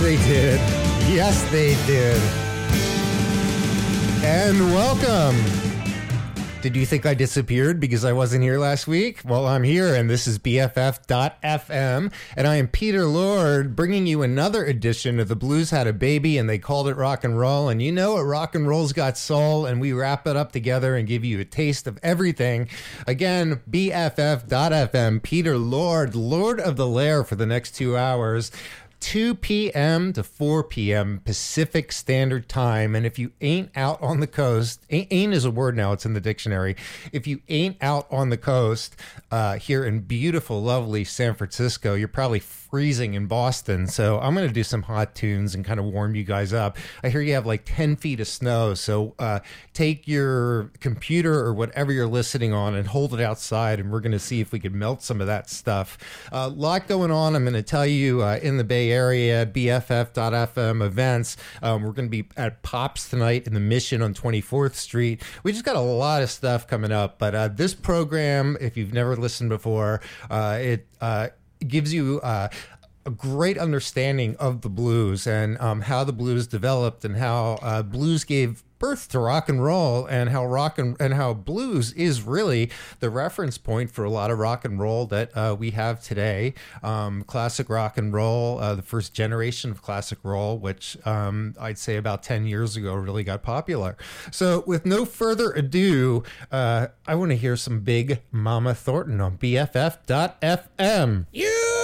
yes, they did. Yes, they did. And welcome. Did you think I disappeared because I wasn't here last week? Well, I'm here, and this is BFF.FM, and I am Peter Lord, bringing you another edition of The Blues Had a Baby, and they called it rock and roll. And you know it, rock and roll's got soul, and we wrap it up together and give you a taste of everything. Again, BFF.FM, Peter Lord, Lord of the Lair for the next two hours. 2 p.m. to 4 p.m. Pacific Standard Time. And if you ain't out on the coast, ain't, is a word now, it's in the dictionary. If you ain't out on the coast uh, here in beautiful, lovely San Francisco, you're probably freezing in Boston. So I'm going to do some hot tunes and kind of warm you guys up. I hear you have like 10 feet of snow. So uh, take your computer or whatever you're listening on and hold it outside. And we're going to see if we can melt some of that stuff. A uh, lot going on. I'm going to tell you uh, in the Bay Area, BFF.FM events. Um, we're going to be at Pops tonight in the Mission on 24th Street. We just got a lot of stuff coming up. But uh, this program, if you've never listened before, uh, it uh, gives you uh, a great understanding of the blues and um, how the blues developed and how uh, blues gave birth to rock and roll and how rock and, and how blues is really the reference point for a lot of rock and roll that uh, we have today. Um, classic rock and roll, uh, the first generation of classic roll, which um, I'd say about 10 years ago really got popular. So, with no further ado, uh, I want to hear some big Mama Thornton on BFF.FM. You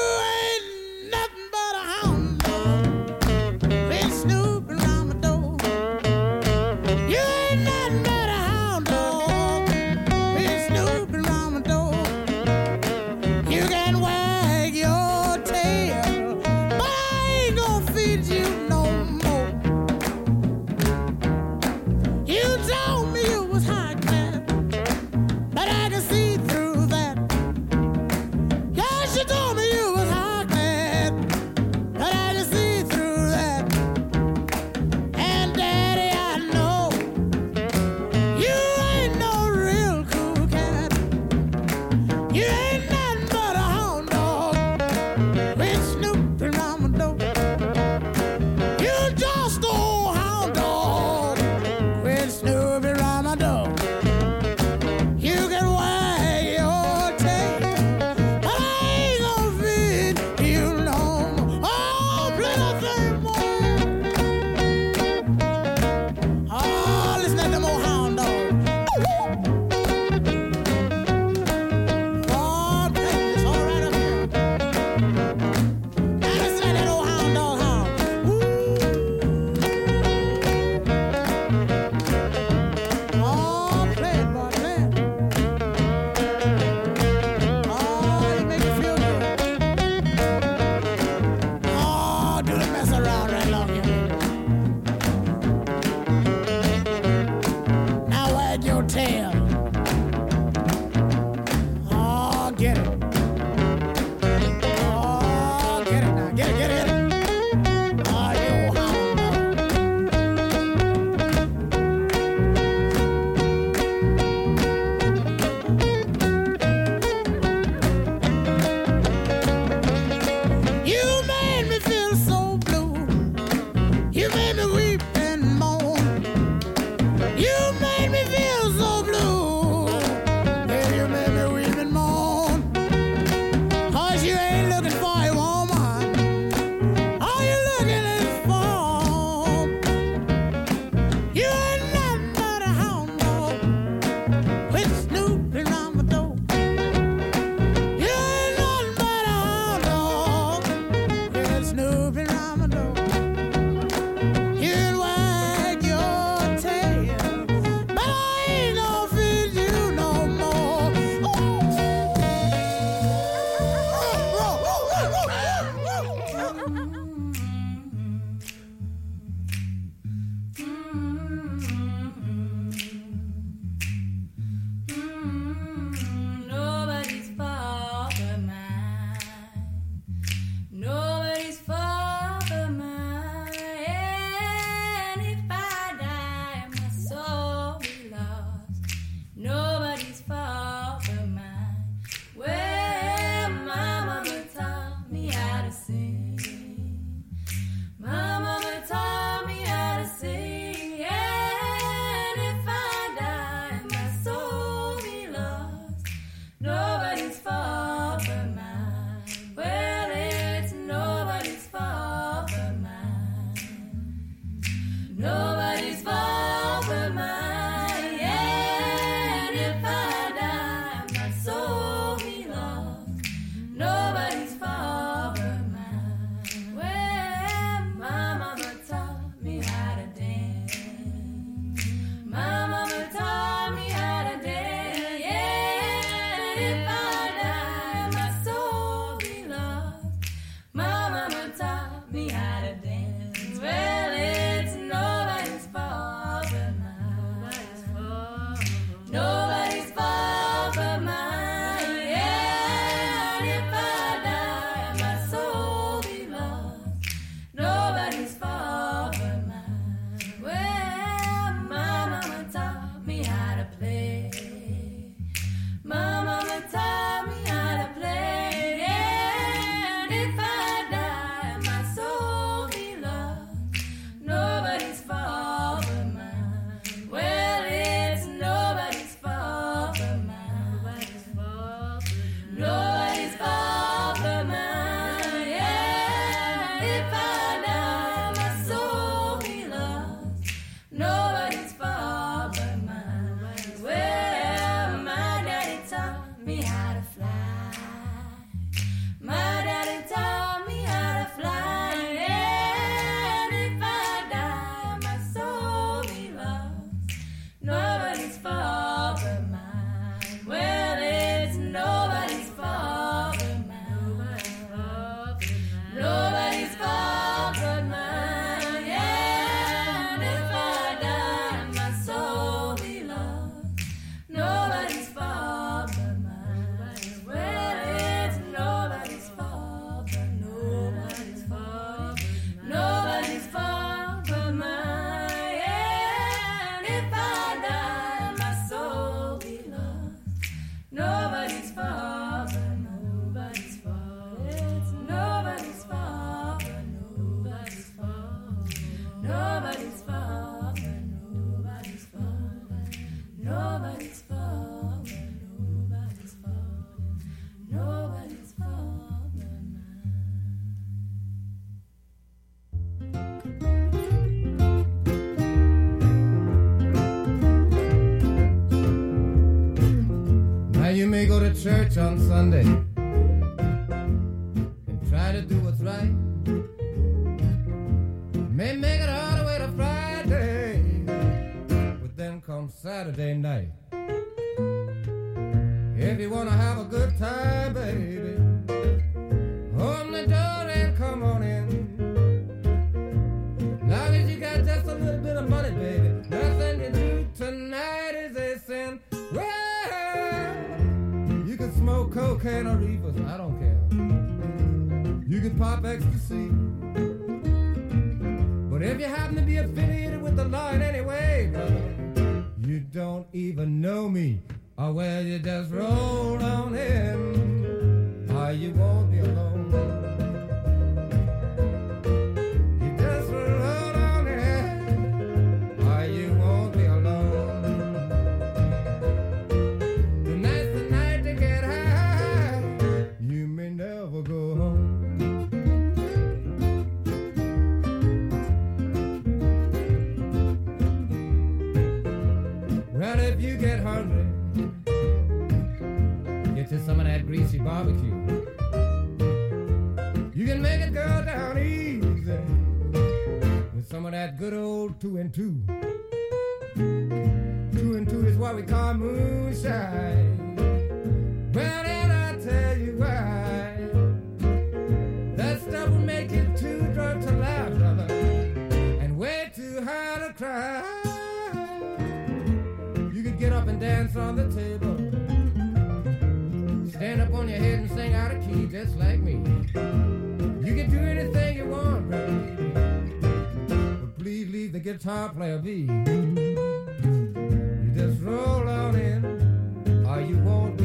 May go to church on Sunday and try to do what's right. May make it all the way to Friday, but then comes Saturday night. If you wanna have a good time, baby, Can pop ecstasy. But if you happen to be affiliated with the law in any way, you don't even know me. Or well, you just roll on in. Or you won't be alone. Two and two. Two and two is what we call moonshine. Well, and I tell you why. That stuff will make you too drunk to laugh, brother, and way too high to cry. You could get up and dance on the table, stand up on your head and sing out of key just like me. You can do anything you want, but leave the guitar player be. You just roll on in, or you won't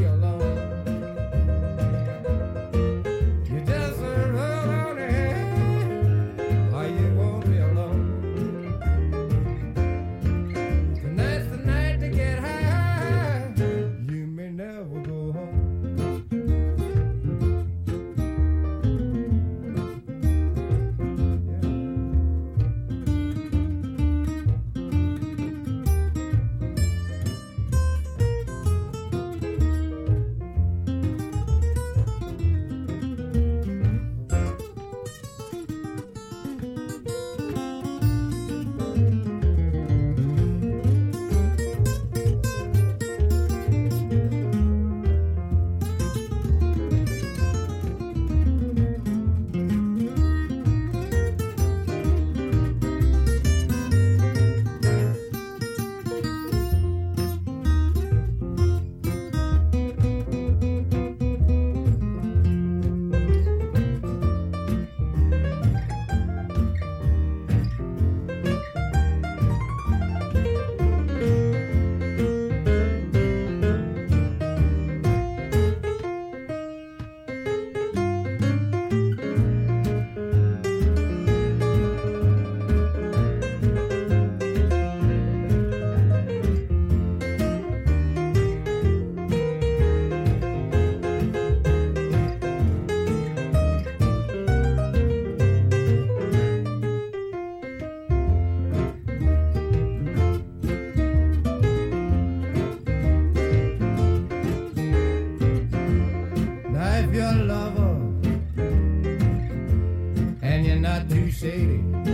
too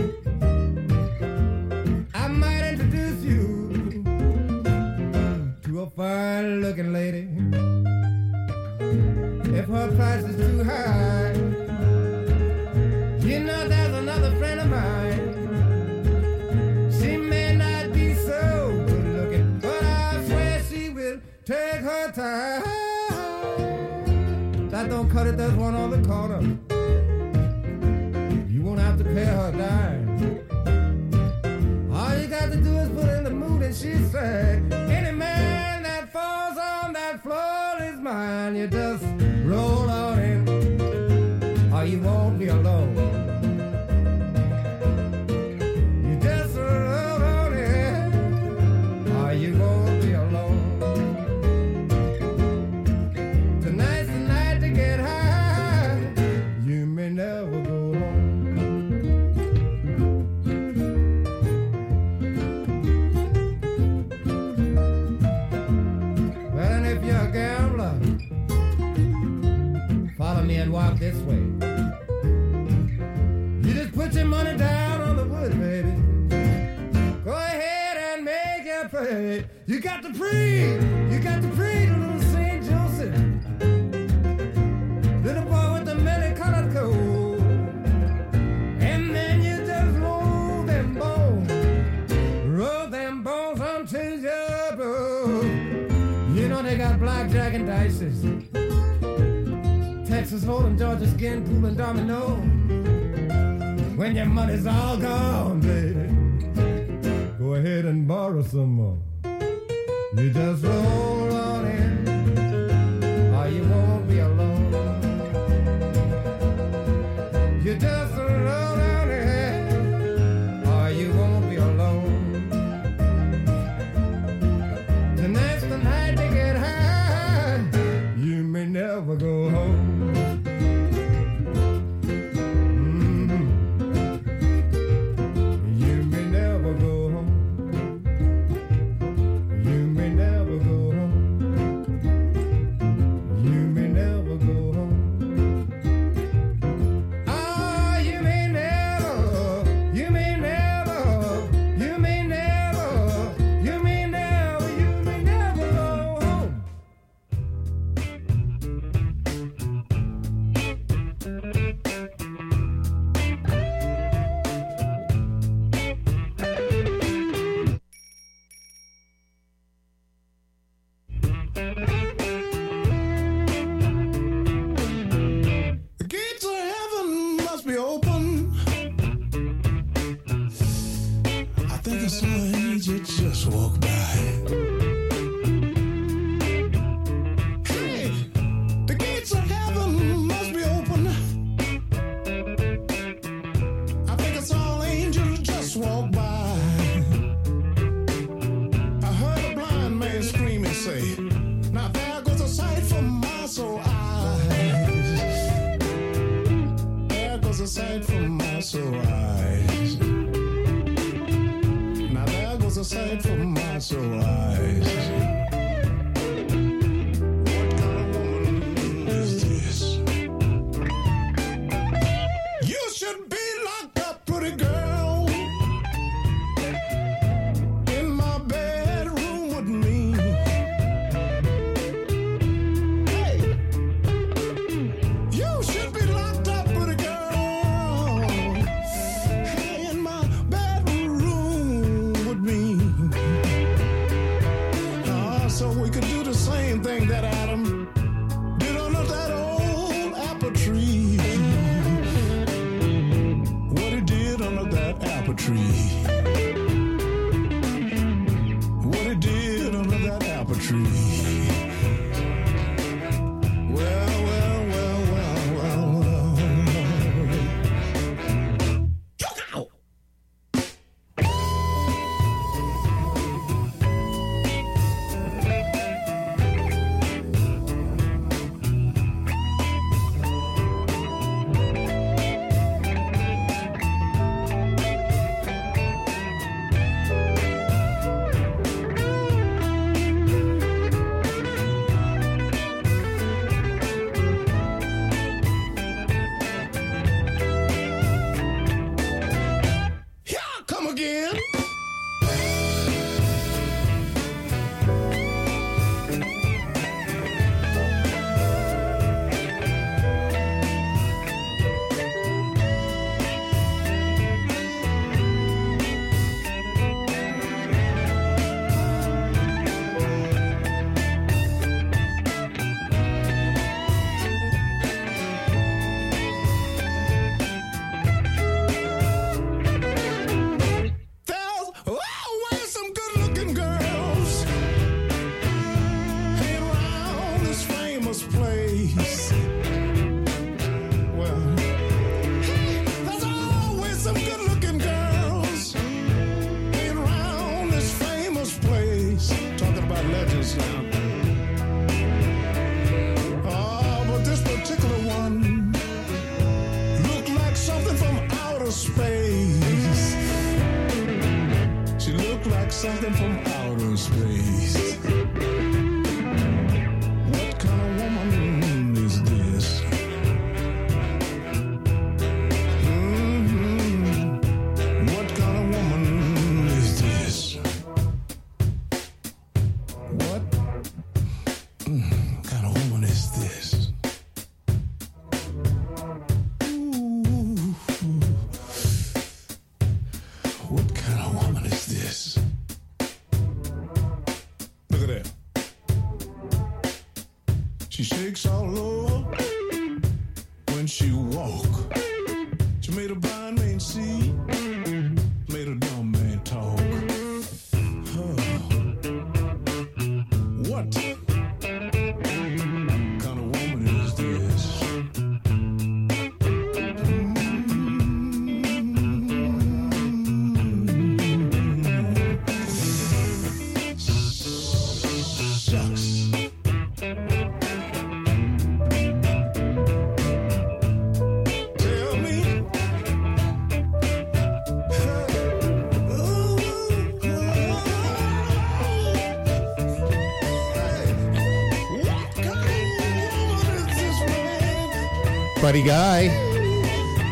Buddy Guy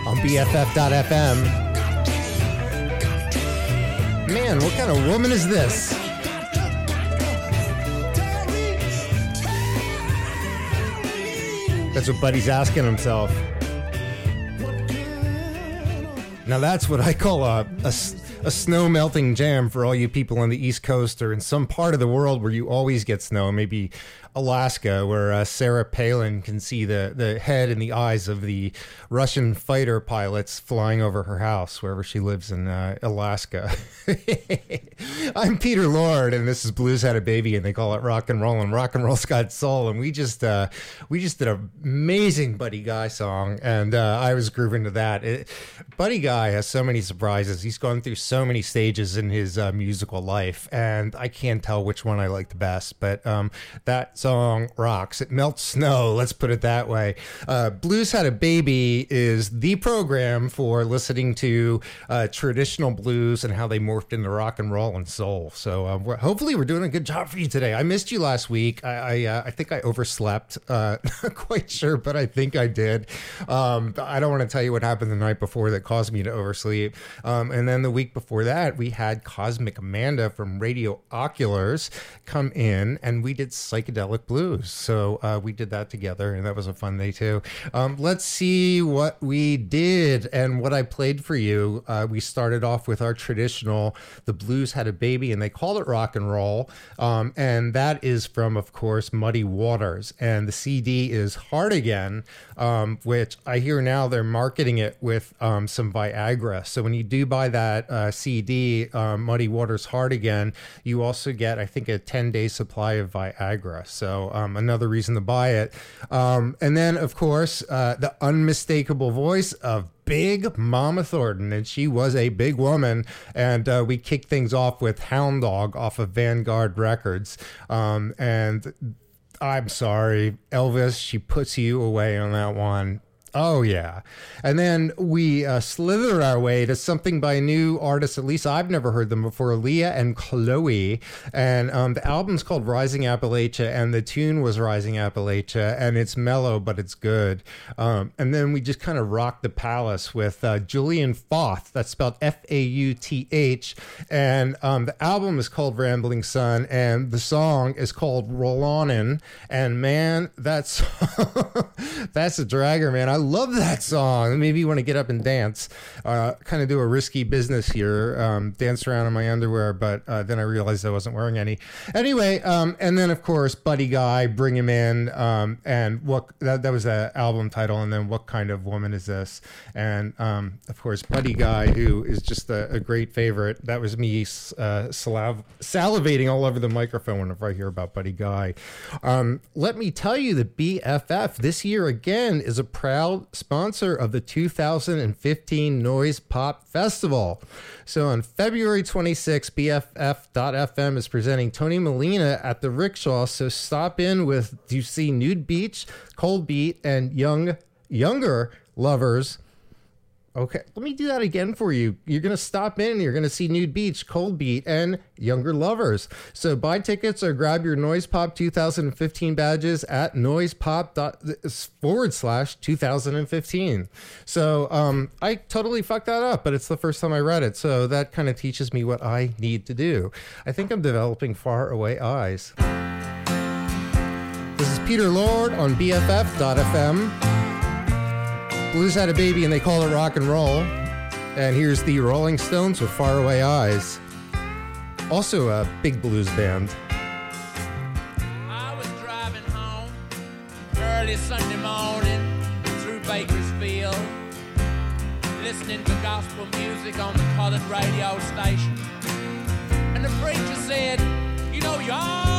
on BFF.FM. Man, what kind of woman is this? That's what Buddy's asking himself. Now that's what I call a a snow melting jam for all you people on the East Coast or in some part of the world where you always get snow, maybe Alaska, where uh, Sarah Palin can see the, the head and the eyes of the Russian fighter pilots flying over her house wherever she lives in uh, Alaska. I'm Peter Lord, and this is Blues Had a Baby, and they call it rock and roll, and rock and roll's got soul, and we just uh, we just did an amazing Buddy Guy song, and uh, I was grooving to that. It, Buddy Guy has so many surprises. He's gone through so many stages in his uh, musical life, and I can't tell which one I like the best. But um, that song rocks. It melts snow. Let's put it that way. Uh, Blues Had a Baby is the program for listening to uh, traditional blues and how they morphed into rock and roll and soul. So uh, we're, hopefully we're doing a good job for you today. I missed you last week. I I, uh, I think I overslept. Uh, not quite sure, but I think I did. Um, I don't want to tell you what happened the night before that caused me to oversleep. Um, and then the week before that, we had Cosmic Amanda from Radio Oculars come in, and we did psychedelic blues. So uh, we did that together, and that was a fun day too. Um, let's see what we did and what I played for you. Uh, we started off with our traditional "The Blues Had a Baby," and they called it rock and roll, um, and that is from, of course, Muddy Waters, and the CD is "Hard Again," um, which I hear now they're marketing it with um, some Viagra. So when you do buy that uh, CD, um, Muddy Waters Hard Again, you also get, I think, a 10 day supply of Viagra. So um, another reason to buy it. Um, and then, of course, uh, the unmistakable voice of Big Mama Thornton, and she was a big woman. And uh, we kicked things off with Hound Dog off of Vanguard Records. Um, and I'm sorry, Elvis, she puts you away on that one. Oh, yeah. And then we uh, slither our way to something by new artist. At least I've never heard them before Leah and Chloe. And um, the album's called Rising Appalachia, and the tune was Rising Appalachia, and it's mellow, but it's good. Um, and then we just kind of rocked the palace with uh, Julian Fauth. That's spelled F A U T H. And um, the album is called Rambling Son, and the song is called Roll On In. And man, that's that's a dragger, man. I love that song. Maybe you want to get up and dance. Uh, kind of do a risky business here, um, dance around in my underwear, but uh, then I realized I wasn't wearing any. Anyway, um, and then of course, Buddy Guy, Bring 'Em In, um, and what that, that was the album title, and then What Kind of Woman Is This? And um, of course, Buddy Guy, who is just a, a great favorite. That was me uh, saliv- salivating all over the microphone whenever I hear about Buddy Guy. Um, let me tell you, the BFF this year again is a proud sponsor of the 2015 Noise Pop Festival. So on February 26, BFF.FM is presenting Tony Molina at the Rickshaw. So stop in with do you see Nude Beach, Cold Beat, and Young Younger Lovers. Okay, let me do that again for you. You're going to stop in, you're going to see Nude Beach, Cold Beat, and Younger Lovers. So buy tickets or grab your Noise Pop 2015 badges at noisepop forward slash 2015. So um, I totally fucked that up, but it's the first time I read it. So that kind of teaches me what I need to do. I think I'm developing far away eyes. This is Peter Lord on BFF.FM. Blues had a baby and they call it rock and roll. And here's the Rolling Stones with Faraway Eyes. Also a big blues band. I was driving home early Sunday morning through Bakersfield, listening to gospel music on the colored radio station. And the preacher said, You know, you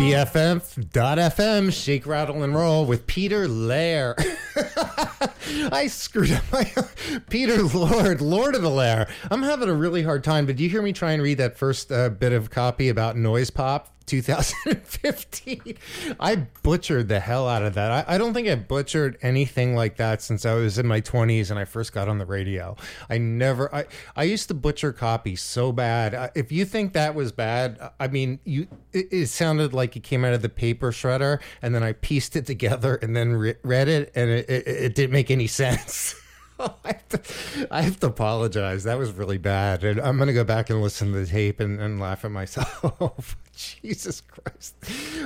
BFF.FM, Shake, Rattle, and Roll with Peter Lair. I screwed up my Peter Lord, Lord of the Lair. I'm having a really hard time, but do you hear me try and read that first uh, bit of copy about Noise Pop 2015? I butchered the hell out of that. I, I don't think I butchered anything like that since I was in my 20s and I first got on the radio. I never, I, I used to butcher copy so bad. Uh, If you think that was bad, I mean, you, it, it sounded like it came out of the paper shredder and then I pieced it together and then re- read it and it, it, it didn't make any sense. I have, to, I have to apologize. That was really bad. And I'm going to go back and listen to the tape and, and laugh at myself. Jesus Christ.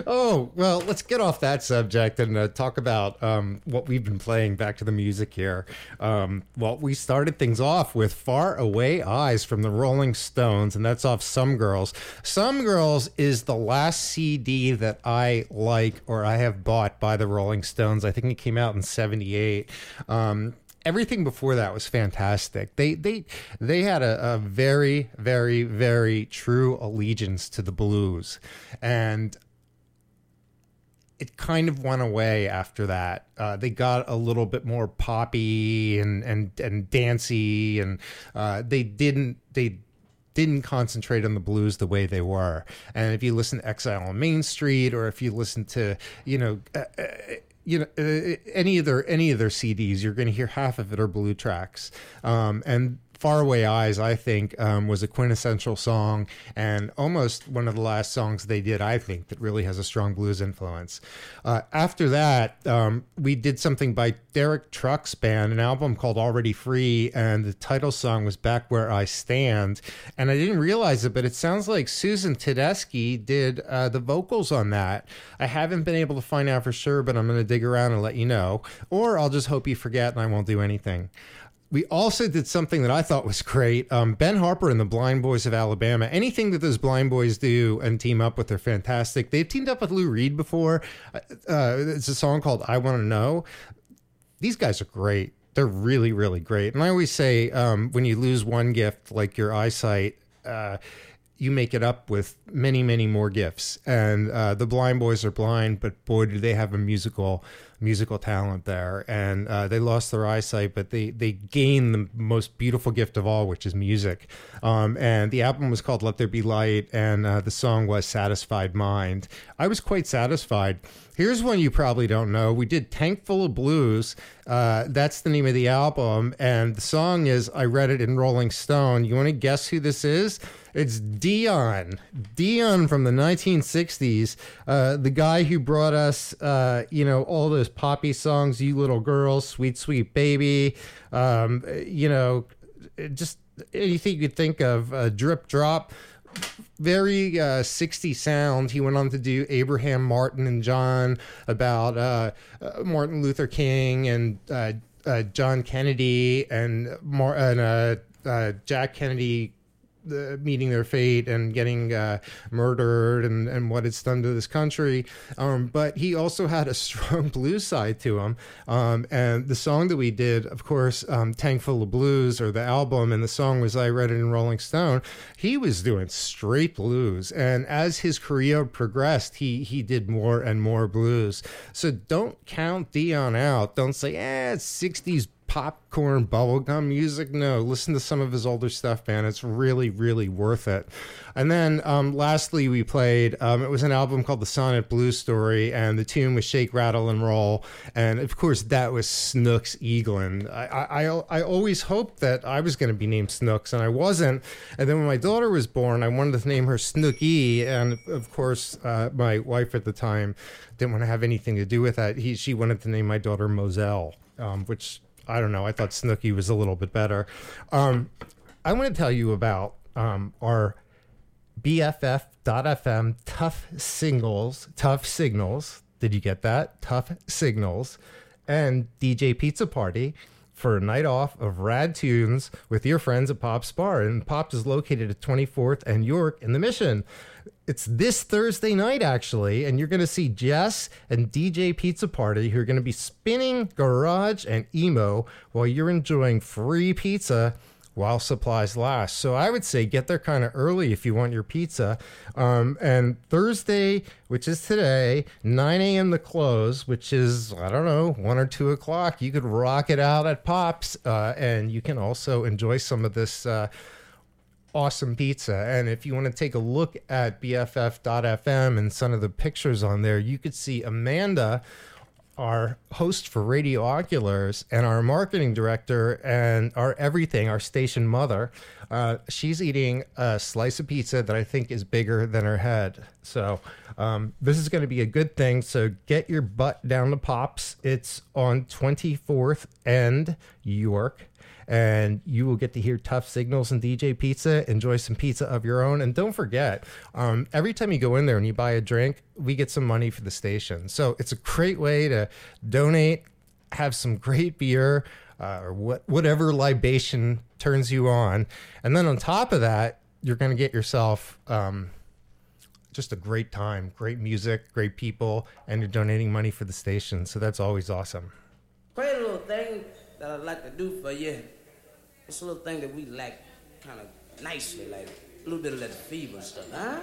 Oh, well, let's get off that subject and uh, talk about um, what we've been playing. Back to the music here. Um, well, we started things off with Far Away Eyes from the Rolling Stones, and that's off Some Girls. Some Girls is the last CD that I like or I have bought by the Rolling Stones. I think it came out in 78. Um, everything before that was fantastic. They they they had a, a very very very true allegiance to the blues, and it kind of went away after that. Uh, they got a little bit more poppy and and and dancey, and uh, they didn't they didn't concentrate on the blues the way they were. And if you listen to Exile on Main Street, or if you listen to you know. Uh, uh, you know, uh, any of their any of their CDs, you're going to hear half of it are blue tracks, um, and Faraway Eyes, I think, um, was a quintessential song and almost one of the last songs they did, I think, that really has a strong blues influence. Uh, after that, um, we did something by Derek Trucks band, an album called Already Free, and the title song was Back Where I Stand. And I didn't realize it, but it sounds like Susan Tedeschi did uh, the vocals on that. I haven't been able to find out for sure, but I'm going to dig around and let you know. Or I'll just hope you forget and I won't do anything. We also did something that I thought was great. Um, ben Harper and the Blind Boys of Alabama. Anything that those Blind Boys do and team up with, they're fantastic. They've teamed up with Lou Reed before. Uh, uh, it's a song called "I Want to Know." These guys are great. They're really, really great. And I always say, um, when you lose one gift, like your eyesight, uh, you make it up with many, many more gifts. And uh, the Blind Boys are blind, but boy, do they have a musical musical talent there. And uh, they lost their eyesight, but they they gained the most beautiful gift of all, which is music. Um, and the album was called "Let There Be Light," and uh, the song was "Satisfied Mind." I was quite satisfied. Here's one you probably don't know. We did Tank Full of Blues. Uh, that's the name of the album. And the song is I Read It in Rolling Stone. You want to guess who this is? It's Dion. Dion from the 1960s. Uh, the guy who brought us, uh, you know, all those poppy songs, You Little Girls, Sweet Sweet Baby, um, you know, just anything you could think of, uh, Drip Drop very uh, 60 sound. He went on to do Abraham Martin and John about uh, uh, Martin Luther King and uh, uh, John Kennedy and, Mar- and Jack Kennedy. Uh, meeting their fate and getting uh, murdered and, and what it's done to this country. Um, but he also had a strong blues side to him. Um, and the song that we did, of course, um, Tank Full of Blues, or the album, and the song was I Read It in Rolling Stone. He was doing straight blues. And as his career progressed, he, he did more and more blues. So don't count Dion out. Don't say, eh, it's 60s popcorn bubblegum music. No, listen to some of his older stuff, man. It's really, really worth it. And then um, lastly, we played, um, it was an album called The Sonet Blues Story, and the tune was Shake, Rattle, and Roll. And of course, that was Snooks Eaglin. I, I, I, I always hoped that I was going to be named Snooks, and I wasn't. And then when my daughter was born, I wanted to name her Snooky. And of course, uh, my wife at the time didn't want to have anything to do with that. He, she wanted to name my daughter Moselle, um, which I don't know. I thought Snooky was a little bit better. Um, I want to tell you about um, our BFF.FM tough singles, tough signals. Did you get that? Tough signals and DJ Pizza Party for a night off of rad tunes with your friends at Pop's Bar. And Pop's is located at 24th and York in the Mission. It's this Thursday night, actually, and you're going to see Jess and DJ Pizza Party who are going to be spinning garage and emo while you're enjoying free pizza while supplies last. So I would say get there kind of early if you want your pizza. Um, and Thursday, which is today, 9 a.m. to close, which is, I don't know, 1 or 2 o'clock. You could rock it out at Pops. Uh, and you can also enjoy some of this. Uh, awesome pizza. And if you want to take a look at BFF.FM and some of the pictures on there, you could see Amanda, our host for Radio Oculars, and our marketing director, and our everything, our station mother. Uh, she's eating a slice of pizza that I think is bigger than her head. So um, this is going to be a good thing. So get your butt down to Pops. It's on 24th and York and you will get to hear tough signals and DJ pizza. Enjoy some pizza of your own, and don't forget, um, every time you go in there and you buy a drink, we get some money for the station. So it's a great way to donate, have some great beer, uh, or what whatever libation turns you on, and then on top of that, you're going to get yourself. Um, just a great time, great music, great people, and you're donating money for the station. So that's always awesome. Great little thing that I'd like to do for you. It's a little thing that we like kind of nicely, like a little bit of that fever stuff, huh?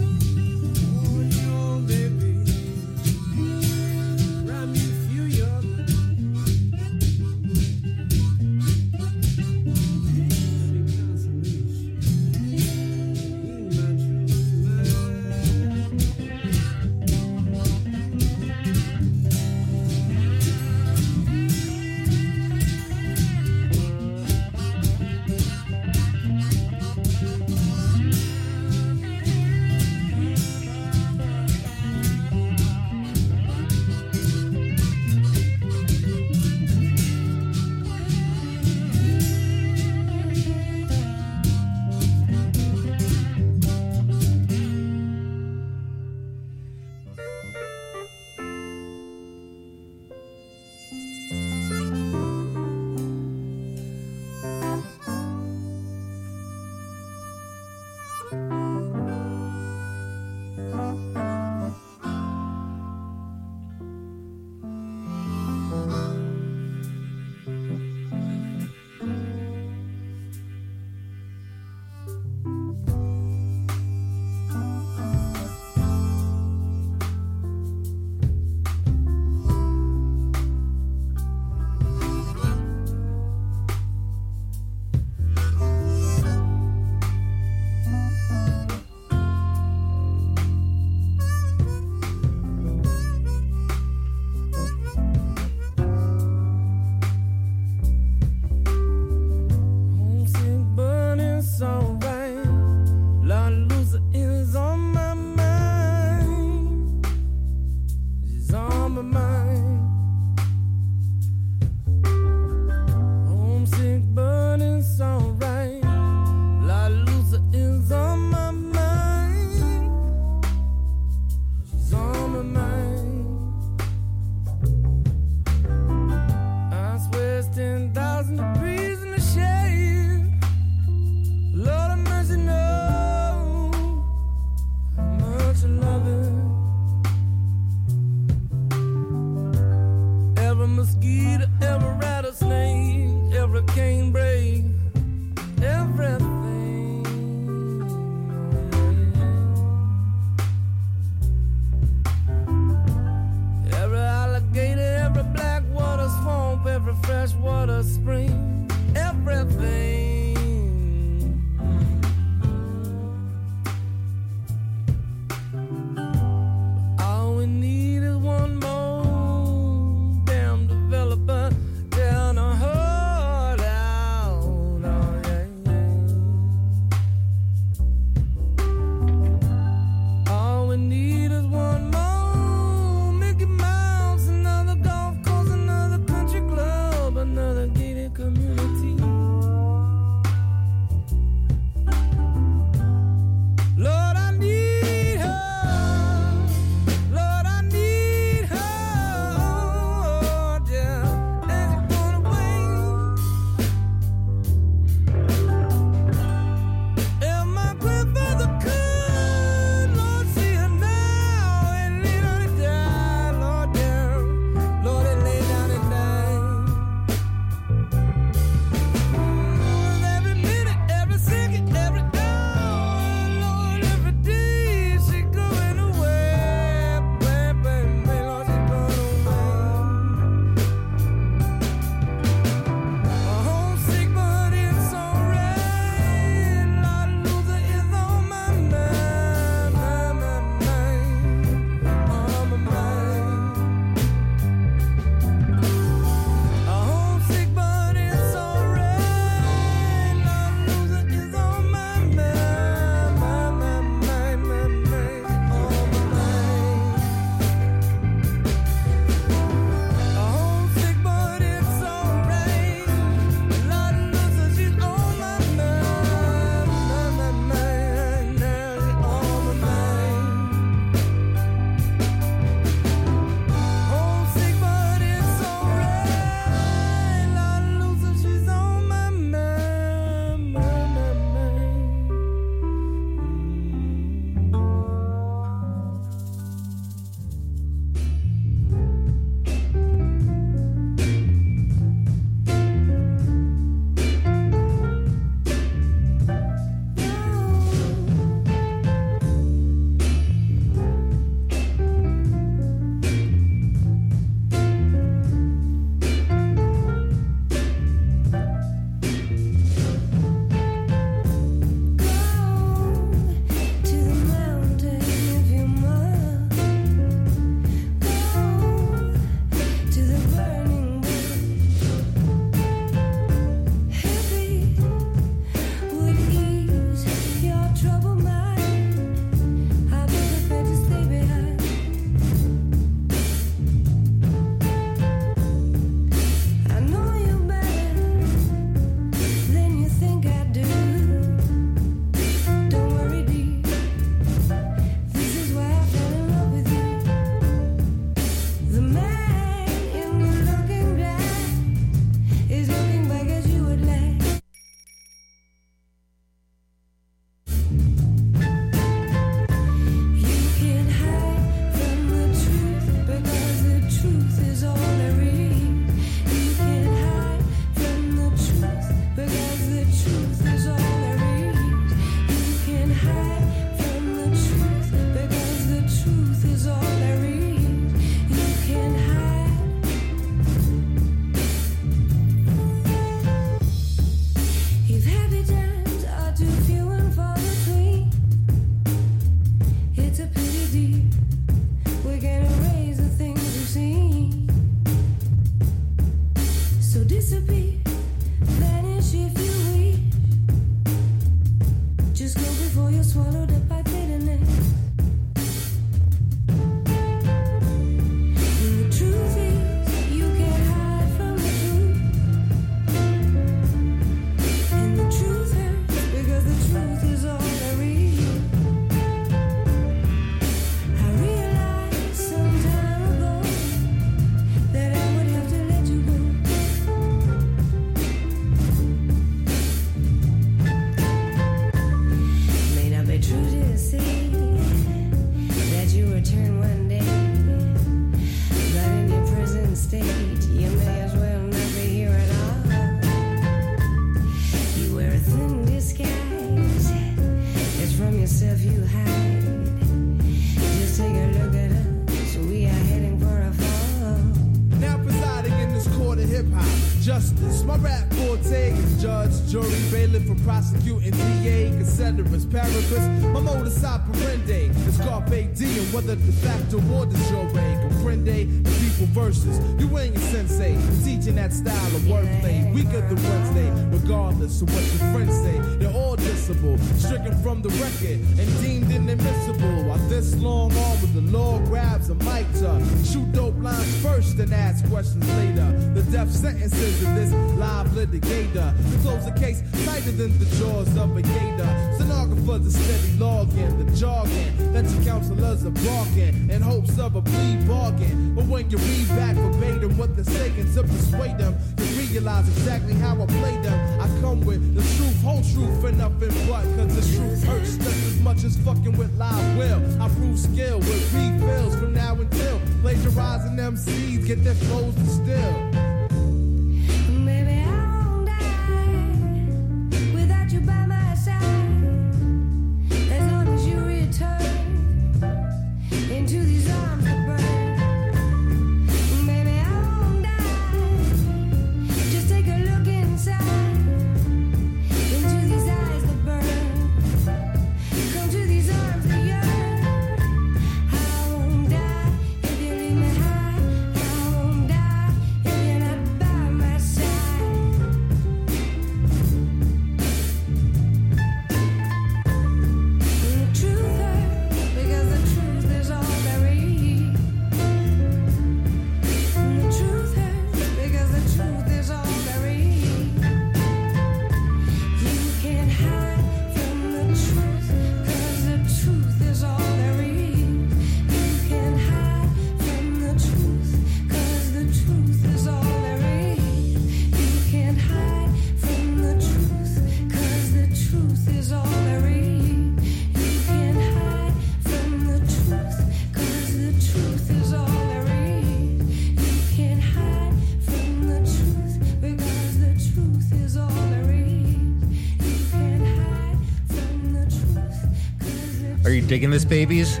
Digging this, babies?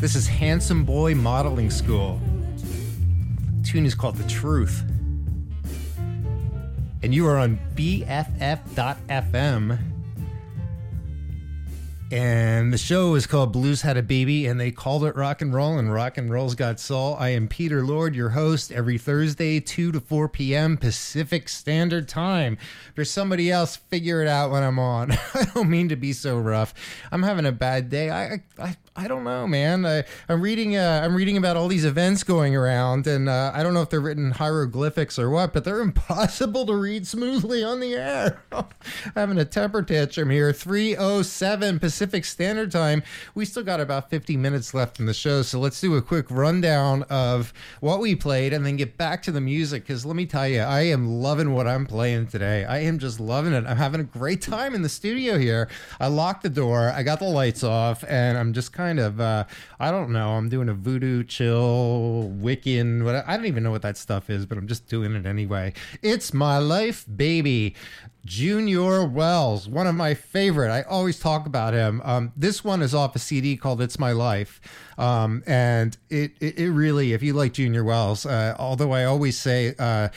This is Handsome Boy Modeling School. The tune is called The Truth. And you are on BFF.FM. The show is called Blues Had a Baby, and they called it rock and roll, and rock and roll's got soul. I am Peter Lord, your host, every Thursday, 2 to 4 p.m. Pacific Standard Time. For somebody else, figure it out when I'm on. I don't mean to be so rough. I'm having a bad day. I I, I don't know, man. I, I'm reading uh, I'm reading about all these events going around, and uh, I don't know if they're written hieroglyphics or what, but they're impossible to read smoothly on the air. having a temper tantrum here. 307 Pacific Standard Time. We still got about 50 minutes left in the show, so let's do a quick rundown of what we played and then get back to the music. Because let me tell you, I am loving what I'm playing today. I am just loving it. I'm having a great time in the studio here. I locked the door, I got the lights off, and I'm just kind of, uh, I don't know, I'm doing a voodoo chill, Wiccan, what I don't even know what that stuff is, but I'm just doing it anyway. It's my life, baby. Junior Wells, one of my favorite. I always talk about him. Um, this one is off a CD called "It's My Life," um, and it, it it really, if you like Junior Wells, uh, although I always say. Uh,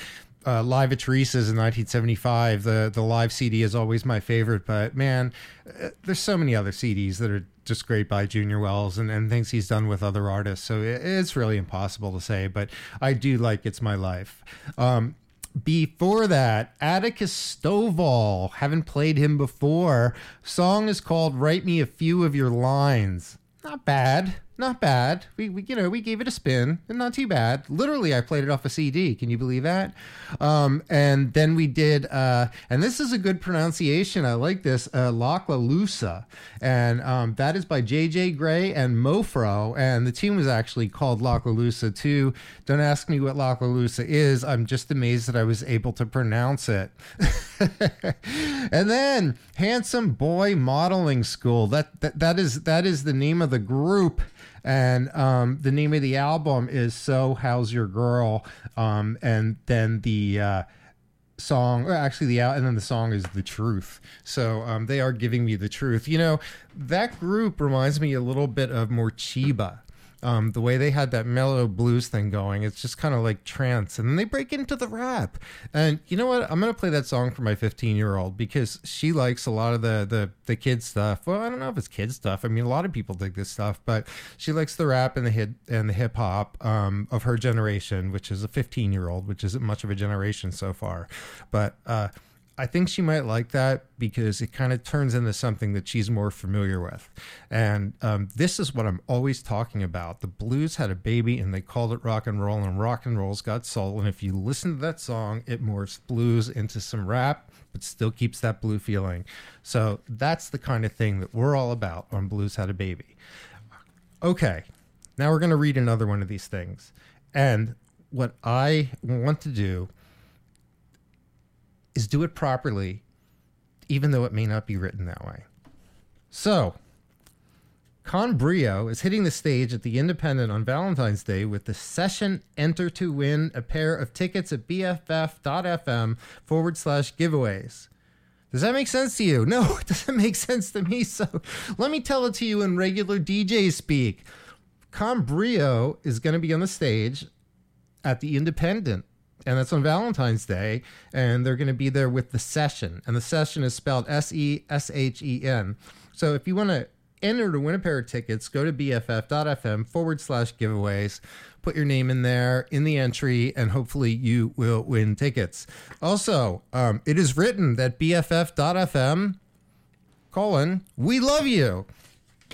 uh, live at Theresa's in 1975. The the live CD is always my favorite, but man, uh, there's so many other CDs that are just great by Junior Wells and, and things he's done with other artists. So it, it's really impossible to say, but I do like It's My Life. Um, before that, Atticus Stovall. Haven't played him before. Song is called "Write Me a Few of Your Lines." Not bad, not bad. We, we you know we gave it a spin, and not too bad. Literally, I played it off a CD. Can you believe that? Um, and then we did, uh, and this is a good pronunciation. I like this. Uh, Lochloosa, and um, that is by J.J. Grey and Mofro, and the team was actually called Lochloosa too. Don't ask me what Lochloosa is. I'm just amazed that I was able to pronounce it. and then handsome boy modeling school that, that that is that is the name of the group and um, the name of the album is so how's your girl? Um, and then the uh, song actually the out and then the song is the truth. So um, they are giving me the truth. You know that group reminds me a little bit of Morcheeba Um, the way they had that mellow blues thing going, it's just kind of like trance. And then they break into the rap. And you know what? I'm to play that song for my 15 year old because she likes a lot of the, the, the kid stuff. Well, I don't know if it's kid stuff. I mean, a lot of people dig this stuff, but she likes the rap and the hit and the hip hop um, of her generation, which is a 15 year old, which isn't much of a generation so far. But, uh, I think she might like that because it kind of turns into something that she's more familiar with. And um, this is what I'm always talking about. The blues had a baby and they called it rock and roll, and rock and roll's got soul. And if you listen to that song, it morphs blues into some rap, but still keeps that blue feeling. So that's the kind of thing that we're all about on Blues Had a Baby. Okay, now we're going to read another one of these things. And what I want to do is do it properly, even though it may not be written that way. So, Con Brio is hitting the stage at the Independent on Valentine's Day with the Seshen Enter to win a pair of tickets at BFF.FM forward slash giveaways. Does that make sense to you? No, it doesn't make sense to me. So let me tell it to you in regular DJ speak. Con Brio is going to be on the stage at the Independent, and that's on Valentine's Day, and they're going to be there with the Seshen, and the Seshen is spelled S E S H E N. So if you want to enter to win a pair of tickets, go to bff.fm forward slash giveaways, put your name in there in the entry, and hopefully you will win tickets. Also, um, it is written that bff.fm colon we love you.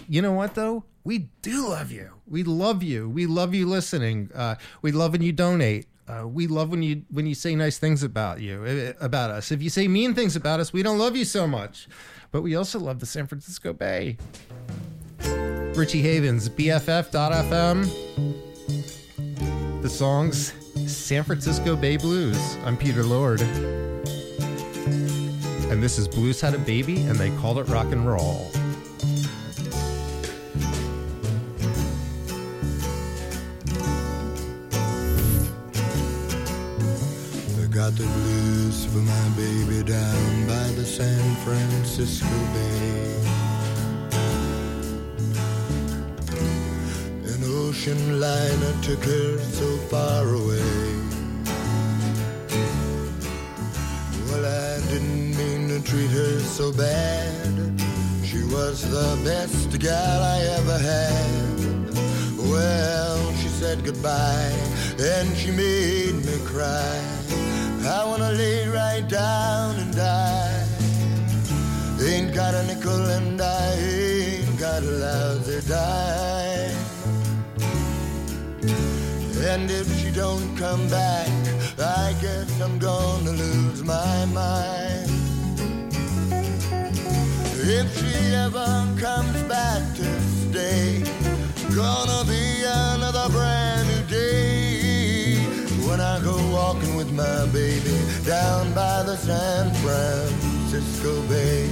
You know what though? We do love you. We love you. We love you listening. Uh, we love when you donate uh, we love when you when you say nice things about you eh, about us. If you say mean things about us we don't love you so much. But we also love the san francisco bay. Richie havens bff.fm the songs san francisco bay blues. I'm peter lord. And this is blues had a baby and they called it rock and roll got the blues for my baby down by the San Francisco Bay. An ocean liner took her so far away. Well, I didn't mean to treat her so bad. She was the best gal I ever had. Well, she said goodbye and she made me cry. I wanna lay right down and die. Ain't got a nickel and I ain't got a lousy dime. And if she don't come back, I guess I'm gonna lose my mind. If she ever comes back to stay, gonna be another brand. When I go walking with my baby down by the San Francisco Bay.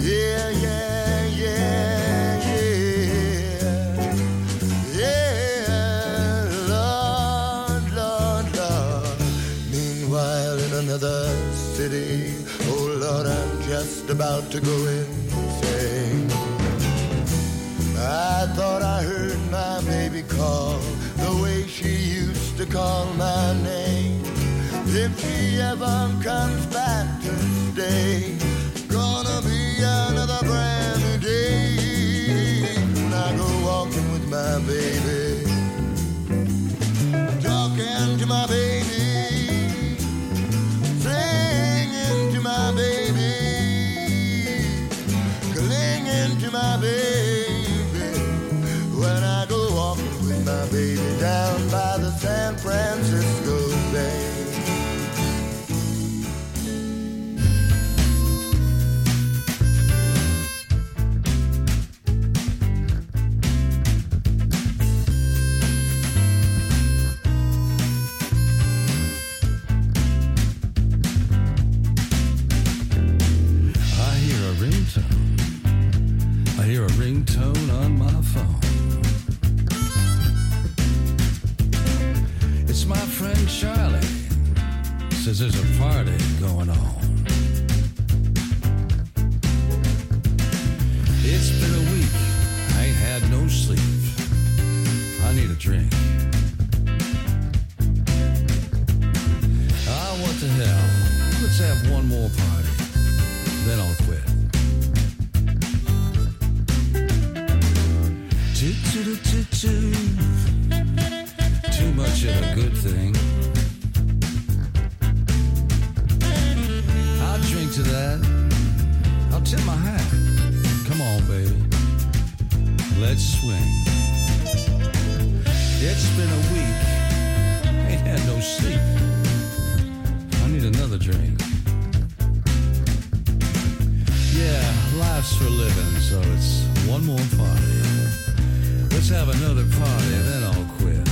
Yeah, yeah, yeah, yeah. Yeah, Lord, Lord, Lord. Meanwhile, in another city, oh Lord, I'm just about to go insane. I thought I heard my baby call the way she used to call my name. If she ever comes back to stay, gonna be another brand new day. When I go walking with my baby, talking to my baby, singing to my baby, clinging to my baby. When I my baby down by the San Francisco my friend Charlie. Says there's a party going on. It's been a week. I ain't had no sleep. I need a drink. Ah, what the hell? Let's have one more party. Then I'll quit. Toot, toot, toot, toot much of a good thing. I'll drink to that. I'll tip my hat. Come on, baby. Let's swing. It's been a week. Ain't had no sleep. I need another drink. Yeah, life's for living, so it's one more party. Let's have another party, then I'll quit.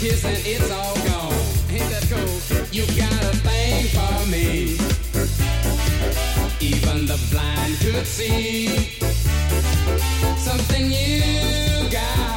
kiss and it's all gone. Ain't that cool? You got a thing for me. Even the blind could see something you got.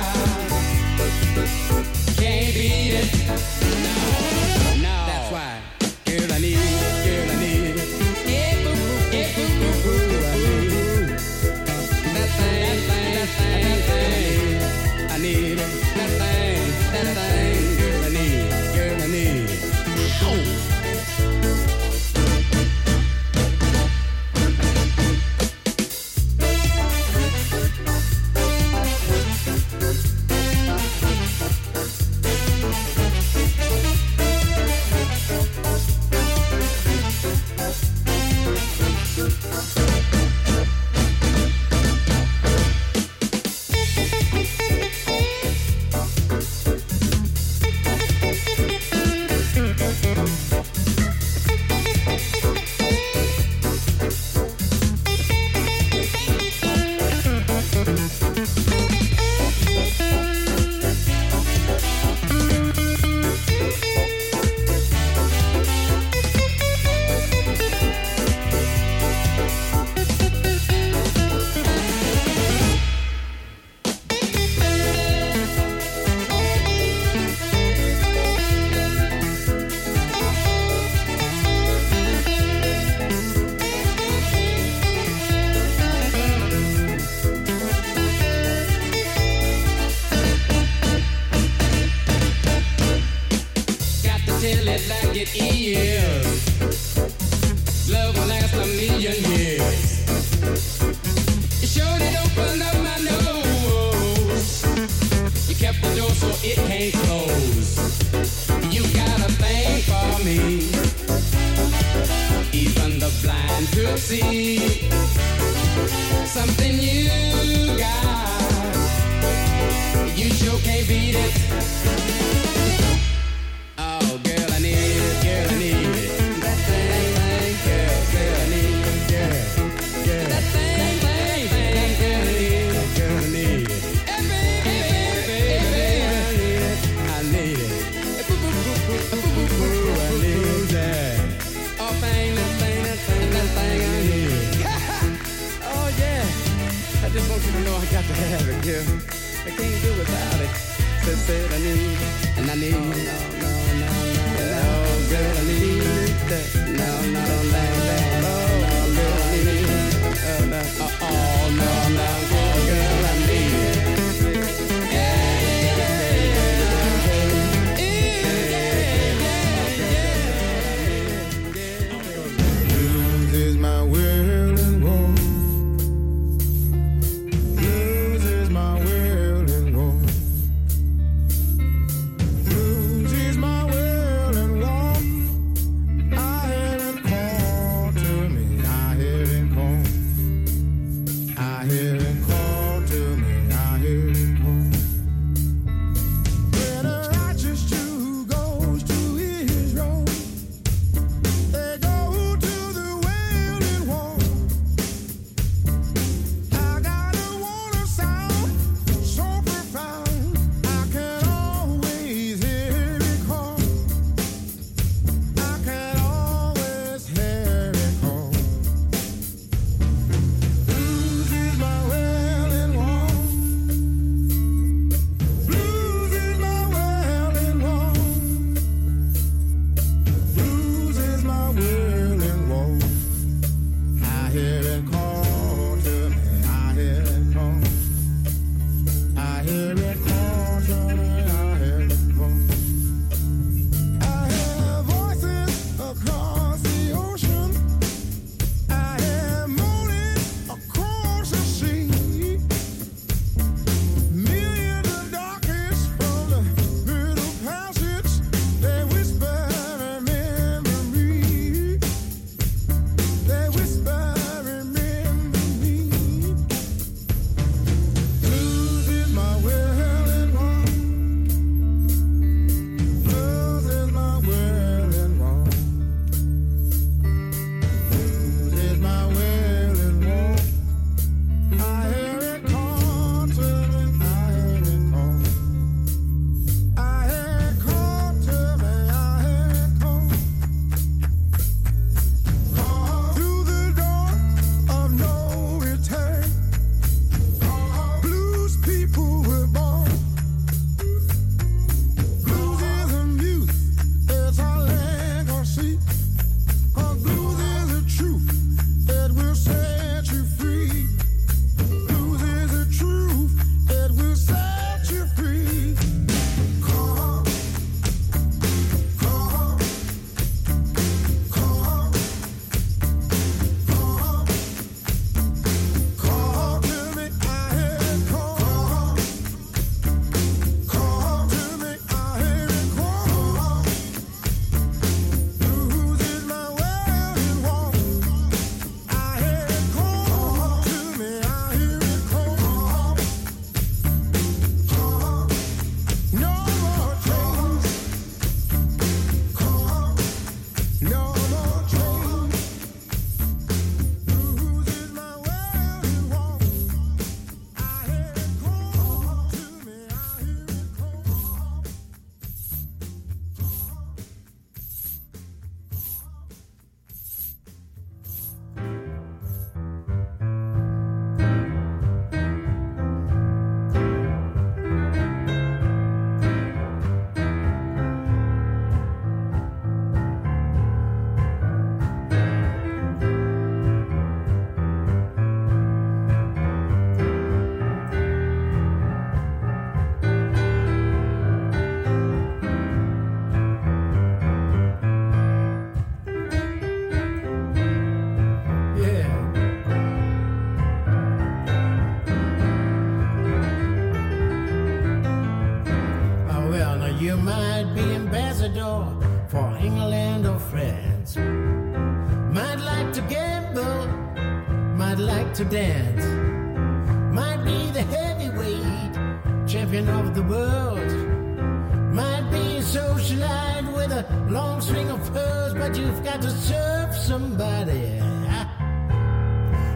To serve somebody.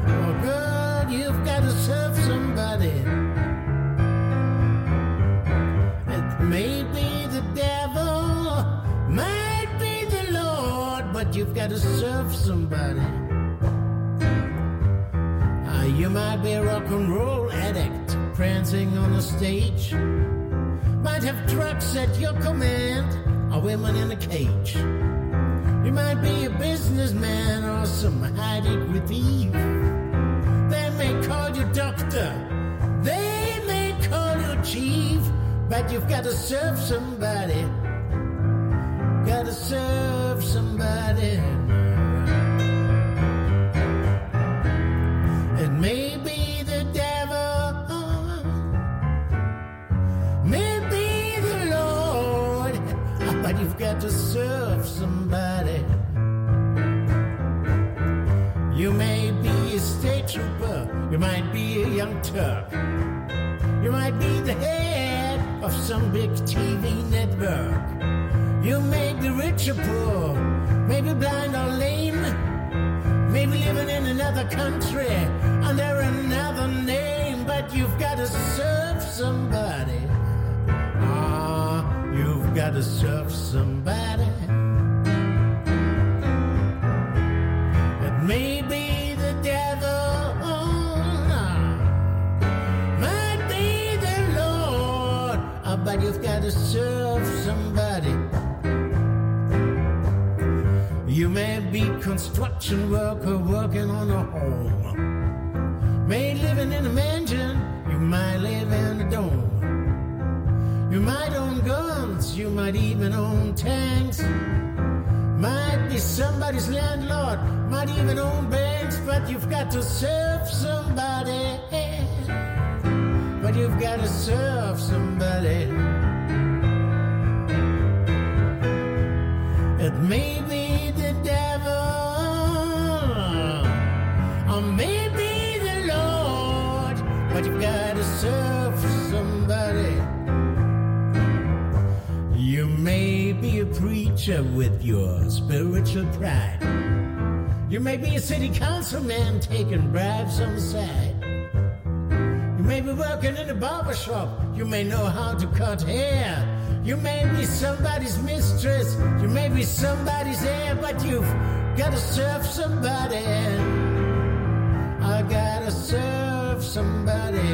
Oh, girl, you've got to serve somebody. It may be the devil, might be the Lord, but you've got to serve somebody. Ah, you might be a rock and roll addict prancing on a stage. Might have drugs at your command or women in a cage. You might be a businessman or some high degree thief. They may call you doctor, they may call you chief, but you've got to serve somebody. Gotta serve somebody. Might be a young Turk, you might be the head of some big TV network. You may be rich or poor, maybe blind or lame, maybe living in another country under another name, but you've got to serve somebody. Ah, you've got to serve somebody. Construction worker working on a home. May living in a mansion, you might live in a dome. You might own guns, you might even own tanks. Might be somebody's landlord, might even own banks, but you've got to serve somebody. But you've got to serve somebody. It may be the devil, with your spiritual pride. You may be a city councilman taking bribes on the side. You may be working in a barber shop. You may know how to cut hair. You may be somebody's mistress. You may be somebody's heir, but you've got to serve somebody. Gotta serve somebody.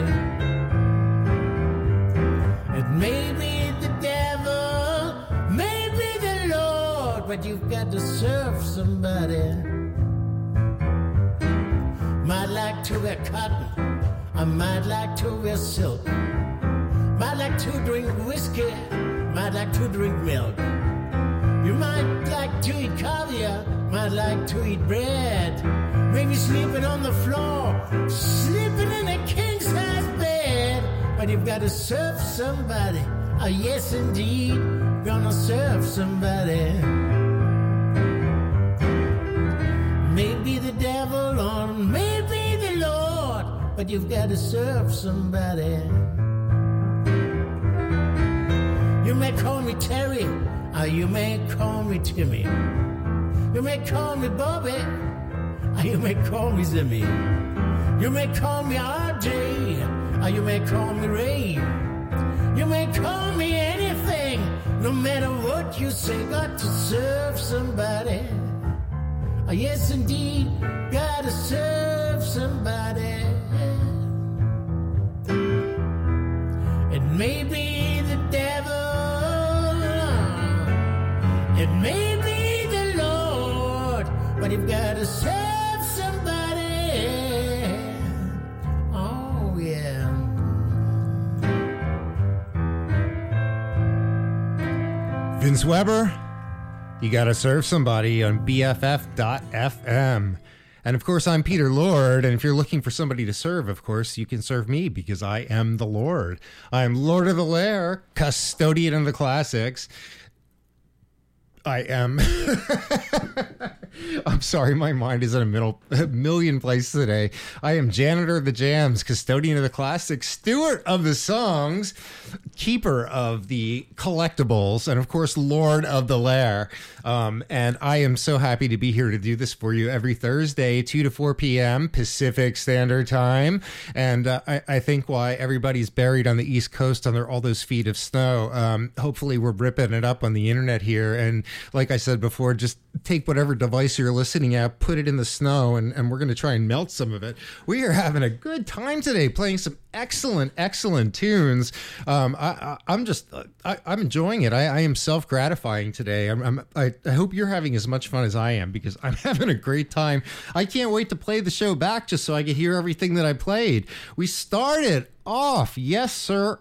It may be the devil, maybe the Lord, but you've got to serve somebody. Might like to wear cotton, I might like to wear silk. Might like to drink whiskey, might like to drink milk. You might like to eat caviar, might like to eat bread. Maybe sleeping on the floor, sleeping in a king size bed. But you've got to serve somebody. Oh, yes, indeed, gonna serve somebody. Maybe the devil or maybe the Lord, but you've got to serve somebody. You may call me Terry, or you may call me Timmy. You may call me Bobby, you may call me Zimmy. You may call me RJ, or you may call me Ray. You may call me anything, no matter what you say, got to serve somebody. Yes, indeed, gotta serve somebody. It may be the devil, it may be the Lord, but you've gotta serve Weber, you got to serve somebody on BFF.FM. And of course, I'm Peter Lord. And if you're looking for somebody to serve, of course, you can serve me because I am the Lord. I'm Lord of the Lair, custodian of the classics. I am. I'm sorry, my mind is in a, middle, a million places today. I am janitor of the jams, custodian of the classics, steward of the songs, keeper of the collectibles, and of course, lord of the lair. Um, and I am so happy to be here to do this for you every Thursday, 2 to 4 p.m. Pacific Standard Time. And uh, I, I think why everybody's buried on the East Coast under all those feet of snow. Um, hopefully, we're ripping it up on the internet here. And like I said before, just take whatever device you're listening at, put it in the snow, and, and we're going to try and melt some of it. We are having a good time today playing some excellent, excellent tunes. Um, I, I'm just, I, I'm enjoying it. I, I am self gratifying today. I'm, I'm, I, I hope you're having as much fun as I am because I'm having a great time. I can't wait to play the show back just so I can hear everything that I played. We started off, yes, sir,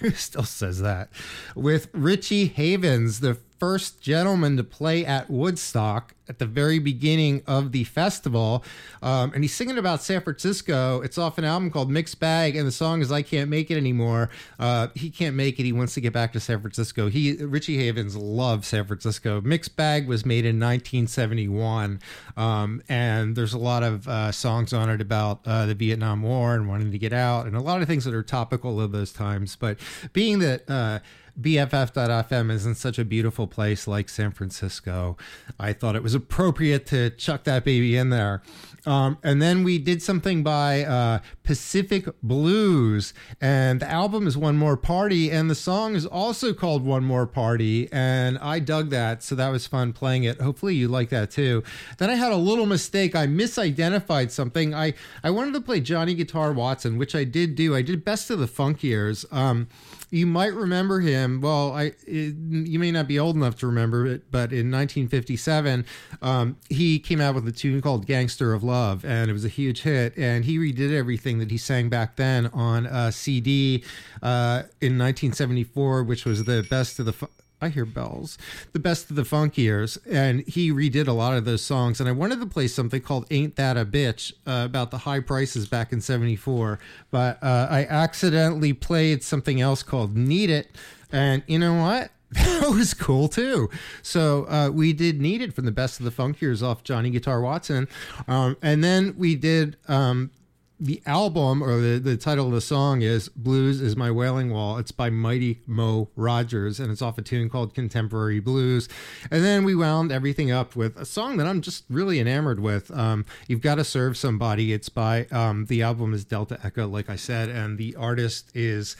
still says that, with Richie Havens, the first gentleman to play at Woodstock at the very beginning of the festival. Um, and he's singing about San Francisco. It's off an album called Mixed Bag, and the song is I Can't Make It Anymore. Uh, he can't make it. He wants to get back to San Francisco. He Richie Havens loves San Francisco. Mixed Bag was made in 1971. Um, and there's a lot of uh, songs on it about uh, the Vietnam War and wanting to get out, and a lot of things that are topical of those times. But being that uh, BFF.FM is in such a beautiful place like San Francisco. I thought it was appropriate to chuck that baby in there. Um, and then we did something by uh, Pacific Blues, and the album is One More Party, and the song is also called One More Party, and I dug that, so that was fun playing it. Hopefully you like that too. Then I had a little mistake. I misidentified something. I I wanted to play Johnny Guitar Watson, which I did do. I did Best of the Funk Years. Um, you might remember him. Well, I it, you may not be old enough to remember it, but in 1957, um, he came out with a tune called "Gangster of Love," and it was a huge hit. And he redid everything that he sang back then on a CD uh, in 1974, which was the best of the. Fu- I hear bells. The best of the funk years, and he redid a lot of those songs. And I wanted to play something called "Ain't That a Bitch" uh, about the high prices back in '74, but uh, I accidentally played something else called "Need It," and you know what? That was cool too. So uh, we did "Need It" from the best of the funk years off Johnny Guitar Watson, um, and then we did. Um, the album or the, the title of the song is Blues is My Wailing Wall. It's by Mighty Mo Rodgers and it's off a tune called Contemporary Blues. And then we wound everything up with a song that I'm just really enamored with. Um, You've Got to Serve Somebody. It's by, um, the album is Delta Echo, like I said, and the artist is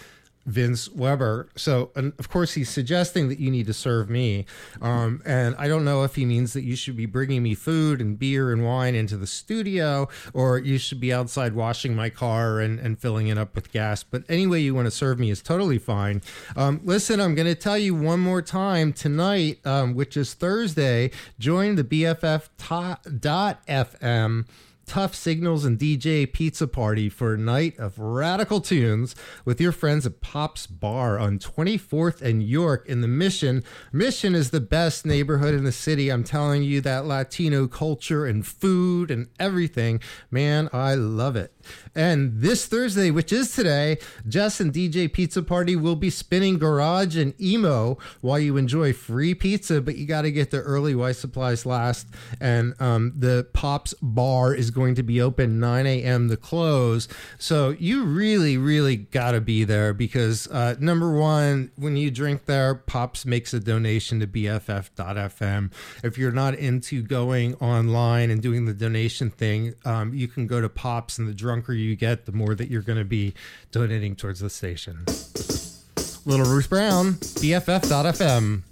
Vince Weber. So, of course, he's suggesting that you need to serve me. Um, and I don't know if he means that you should be bringing me food and beer and wine into the studio, or you should be outside washing my car and, and filling it up with gas. But any way you want to serve me is totally fine. Um, listen, I'm going to tell you one more time tonight, um, which is Thursday, join the BFF.FM. Tough Signals and DJ Pizza Party for a night of radical tunes with your friends at Pop's Bar on 24th and York in the Mission. Mission is the best neighborhood in the city. I'm telling you that Latino culture and food and everything. Man, I love it. And this Thursday, which is today, Jess and DJ Pizza Party will be spinning Garage and Emo while you enjoy free pizza, but you got to get the early white supplies last. And um, the Pops Bar is going to be open 9 a.m. to close. So you really, really got to be there because uh, number one, when you drink there, Pops makes a donation to BFF.FM. If you're not into going online and doing the donation thing, um, you can go to Pops, and the drunker you get, the more that you're going to be donating towards the station. Little Ruth Brown, BFF.FM.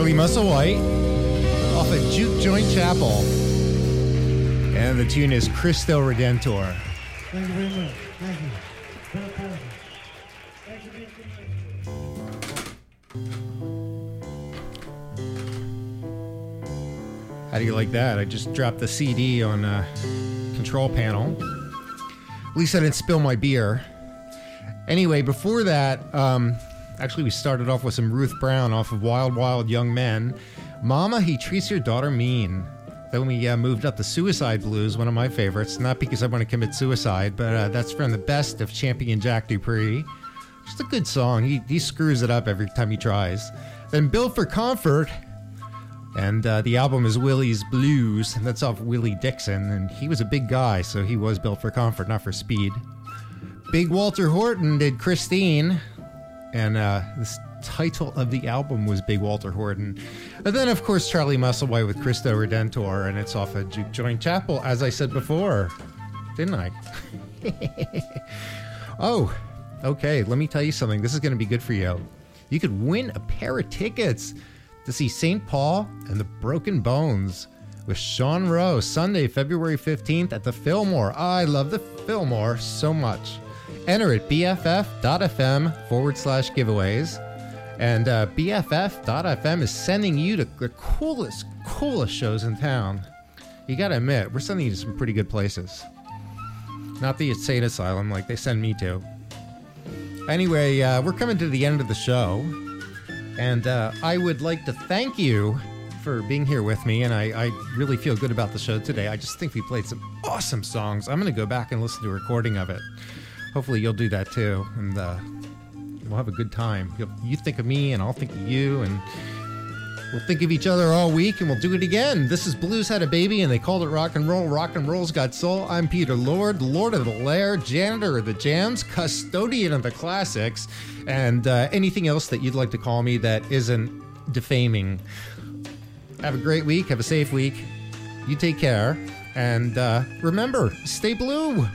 Charlie Musselwhite off of Juke Joint Chapel. And the tune is Christo Redentor. Thank you very much. Thank you. It's been a pleasure. Thanks again for How do you like that? I just dropped the CD on a control panel. At least I didn't spill my beer. Anyway, before that, um, actually, we started off with some Ruth Brown off of Wild Wild Young Men. Mama, he treats your daughter mean. Then we uh, moved up to Suicide Blues, one of my favorites. Not because I want to commit suicide, but uh, that's from the best of Champion Jack Dupree. Just a good song. He, he screws it up every time he tries. Then Built for Comfort, and uh, the album is Willie's Blues. That's off Willie Dixon, and he was a big guy, so he was built for comfort, not for speed. Big Walter Horton did Christine, and uh, this title of the album was Big Walter Horton. And then, of course, Charlie Musselwhite with Christo Redentor, and it's off of Juke Joint Chapel, as I said before, didn't I? oh, okay. Let me tell you something. This is going to be good for you. You could win a pair of tickets to see St. Paul and the Broken Bones with Sean Rowe Sunday, February 15th at the Fillmore. I love the Fillmore so much. Enter at bff.fm forward slash giveaways. And uh, BFF.fm is sending you to the coolest, coolest shows in town. You gotta admit, we're sending you to some pretty good places. Not the insane asylum like they send me to. Anyway, uh, we're coming to the end of the show. And uh, I would like to thank you for being here with me. And I, I really feel good about the show today. I just think we played some awesome songs. I'm going to go back and listen to a recording of it. Hopefully, you'll do that too. And uh, we'll have a good time. You'll, you think of me, and I'll think of you. And we'll think of each other all week, and we'll do it again. This is Blues Had a Baby, and they called it rock and roll. Rock and roll's got soul. I'm Peter Lord, Lord of the Lair, janitor of the jams, custodian of the classics, and uh, anything else that you'd like to call me that isn't defaming. Have a great week. Have a safe week. You take care. And uh, remember, stay blue.